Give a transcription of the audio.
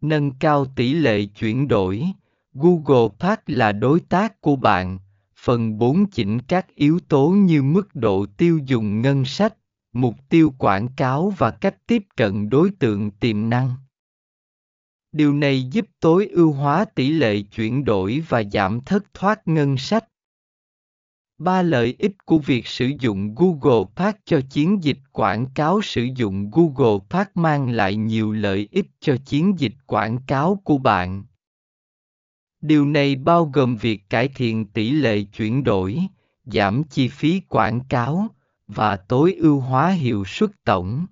Nâng cao tỷ lệ chuyển đổi. Google Park là đối tác của bạn. Phần 4 chỉnh các yếu tố như mức độ tiêu dùng ngân sách, mục tiêu quảng cáo và cách tiếp cận đối tượng tiềm năng. Điều này giúp tối ưu hóa tỷ lệ chuyển đổi và giảm thất thoát ngân sách. Ba lợi ích của việc sử dụng Google Park cho chiến dịch quảng cáo Sử dụng Google Park mang lại nhiều lợi ích cho chiến dịch quảng cáo của bạn. Điều này bao gồm việc cải thiện tỷ lệ chuyển đổi, giảm chi phí quảng cáo và tối ưu hóa hiệu suất tổng.